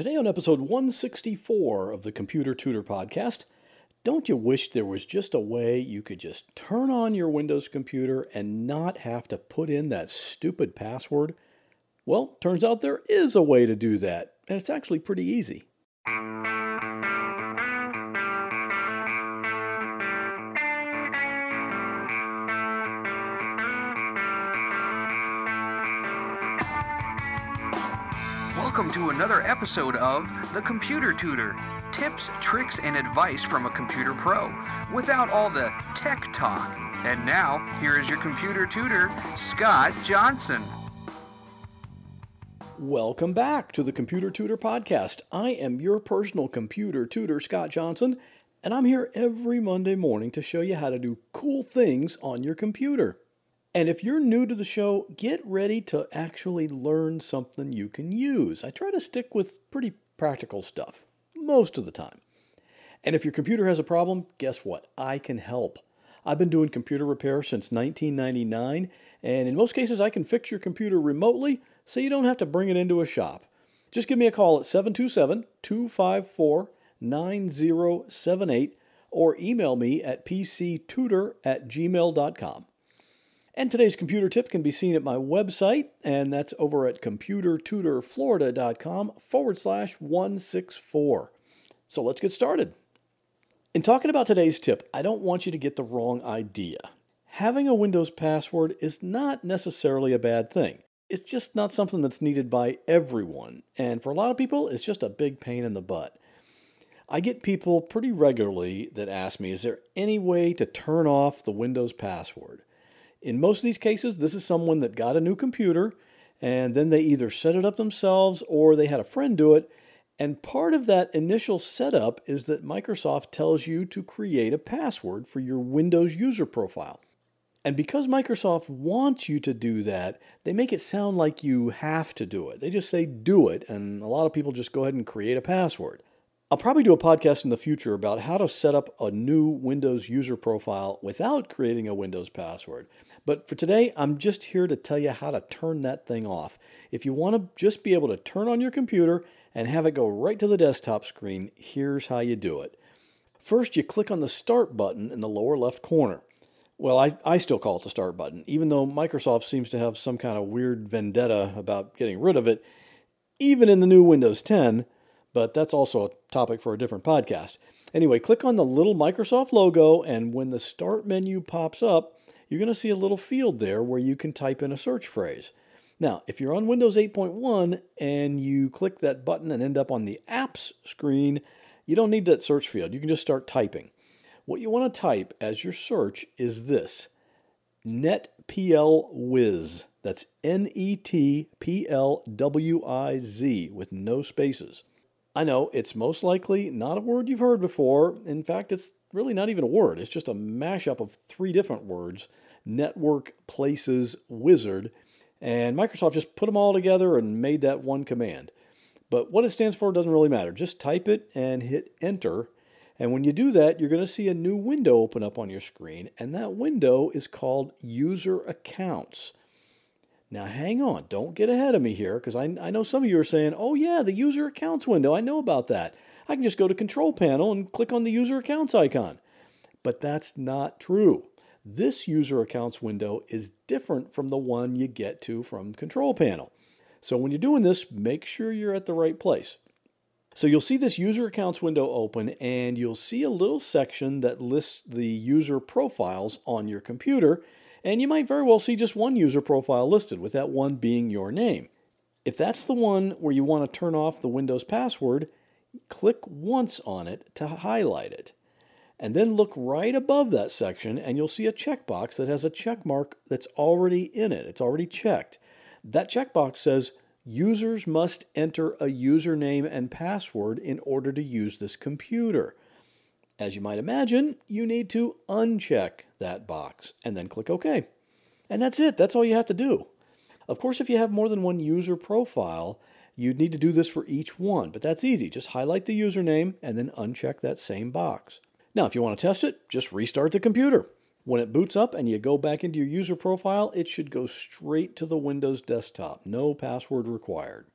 Today, on episode 164 of the Computer Tutor Podcast, don't you wish there was just a way you could just turn on your Windows computer and not have to put in that stupid password? Well, turns out there is a way to do that, and it's actually pretty easy. Welcome to another episode of The Computer Tutor tips, tricks, and advice from a computer pro without all the tech talk. And now, here is your computer tutor, Scott Johnson. Welcome back to the Computer Tutor Podcast. I am your personal computer tutor, Scott Johnson, and I'm here every Monday morning to show you how to do cool things on your computer. And if you're new to the show, get ready to actually learn something you can use. I try to stick with pretty practical stuff most of the time. And if your computer has a problem, guess what? I can help. I've been doing computer repair since 1999, and in most cases, I can fix your computer remotely so you don't have to bring it into a shop. Just give me a call at 727 254 9078 or email me at pctutor at gmail.com. And today's computer tip can be seen at my website, and that's over at computertutorflorida.com forward slash 164. So let's get started. In talking about today's tip, I don't want you to get the wrong idea. Having a Windows password is not necessarily a bad thing. It's just not something that's needed by everyone, and for a lot of people, it's just a big pain in the butt. I get people pretty regularly that ask me, is there any way to turn off the Windows password? In most of these cases, this is someone that got a new computer and then they either set it up themselves or they had a friend do it. And part of that initial setup is that Microsoft tells you to create a password for your Windows user profile. And because Microsoft wants you to do that, they make it sound like you have to do it. They just say do it, and a lot of people just go ahead and create a password. I'll probably do a podcast in the future about how to set up a new Windows user profile without creating a Windows password. But for today, I'm just here to tell you how to turn that thing off. If you want to just be able to turn on your computer and have it go right to the desktop screen, here's how you do it. First, you click on the Start button in the lower left corner. Well, I, I still call it the Start button, even though Microsoft seems to have some kind of weird vendetta about getting rid of it, even in the new Windows 10, but that's also a topic for a different podcast. Anyway, click on the little Microsoft logo, and when the Start menu pops up, you're going to see a little field there where you can type in a search phrase. Now, if you're on Windows 8.1 and you click that button and end up on the apps screen, you don't need that search field. You can just start typing. What you want to type as your search is this NetPLWiz. That's N E T P L W I Z with no spaces. I know it's most likely not a word you've heard before. In fact, it's really not even a word, it's just a mashup of three different words network, places, wizard. And Microsoft just put them all together and made that one command. But what it stands for doesn't really matter. Just type it and hit enter. And when you do that, you're going to see a new window open up on your screen. And that window is called User Accounts. Now, hang on, don't get ahead of me here because I, I know some of you are saying, oh, yeah, the user accounts window, I know about that. I can just go to Control Panel and click on the user accounts icon. But that's not true. This user accounts window is different from the one you get to from Control Panel. So when you're doing this, make sure you're at the right place. So you'll see this user accounts window open and you'll see a little section that lists the user profiles on your computer and you might very well see just one user profile listed, with that one being your name. If that's the one where you want to turn off the Windows password, click once on it to highlight it. And then look right above that section and you'll see a checkbox that has a check mark that's already in it. It's already checked. That checkbox says users must enter a username and password in order to use this computer. As you might imagine, you need to uncheck that box and then click OK. And that's it. That's all you have to do. Of course, if you have more than one user profile, you'd need to do this for each one, but that's easy. Just highlight the username and then uncheck that same box. Now, if you want to test it, just restart the computer. When it boots up and you go back into your user profile, it should go straight to the Windows desktop. No password required.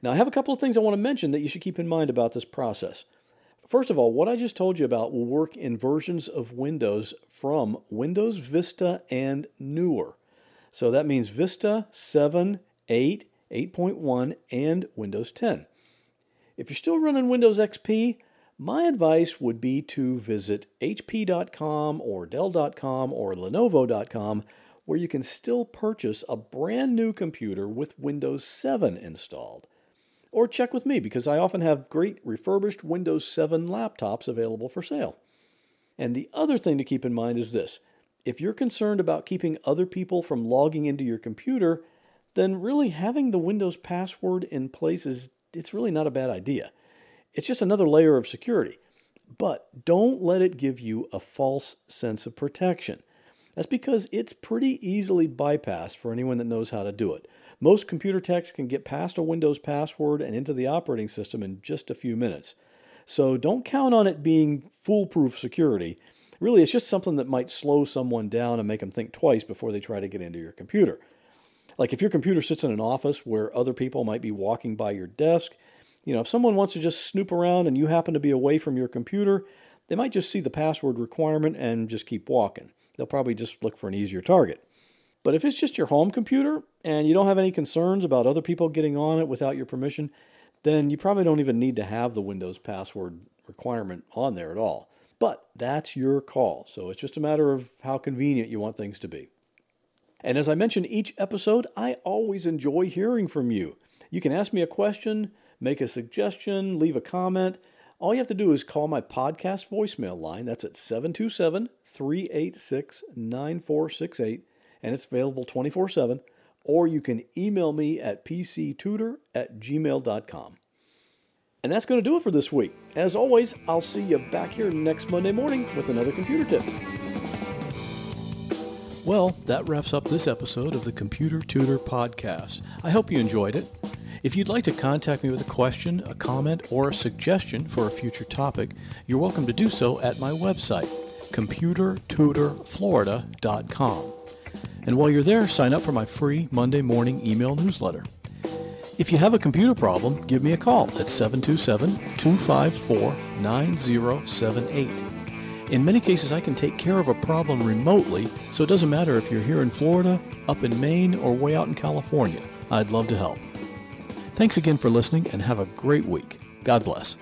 Now, I have a couple of things I want to mention that you should keep in mind about this process. First of all, what I just told you about will work in versions of Windows from Windows Vista and newer. So that means Vista 7, 8, 8.1, and Windows 10. If you're still running Windows XP, my advice would be to visit HP.com or Dell.com or Lenovo.com where you can still purchase a brand new computer with Windows 7 installed. Or check with me because I often have great refurbished Windows 7 laptops available for sale. And the other thing to keep in mind is this if you're concerned about keeping other people from logging into your computer, then really having the Windows password in place is it's really not a bad idea. It's just another layer of security. But don't let it give you a false sense of protection. That's because it's pretty easily bypassed for anyone that knows how to do it. Most computer techs can get past a Windows password and into the operating system in just a few minutes. So don't count on it being foolproof security. Really, it's just something that might slow someone down and make them think twice before they try to get into your computer. Like if your computer sits in an office where other people might be walking by your desk, you know, if someone wants to just snoop around and you happen to be away from your computer, they might just see the password requirement and just keep walking. They'll probably just look for an easier target. But if it's just your home computer and you don't have any concerns about other people getting on it without your permission, then you probably don't even need to have the Windows password requirement on there at all. But that's your call. So it's just a matter of how convenient you want things to be. And as I mentioned each episode, I always enjoy hearing from you. You can ask me a question, make a suggestion, leave a comment. All you have to do is call my podcast voicemail line. That's at 727 386 9468, and it's available 24 7. Or you can email me at pctutor at gmail.com. And that's going to do it for this week. As always, I'll see you back here next Monday morning with another computer tip. Well, that wraps up this episode of the Computer Tutor Podcast. I hope you enjoyed it. If you'd like to contact me with a question, a comment, or a suggestion for a future topic, you're welcome to do so at my website, computertutorflorida.com. And while you're there, sign up for my free Monday morning email newsletter. If you have a computer problem, give me a call at 727 254 9078. In many cases, I can take care of a problem remotely, so it doesn't matter if you're here in Florida, up in Maine, or way out in California. I'd love to help. Thanks again for listening and have a great week. God bless.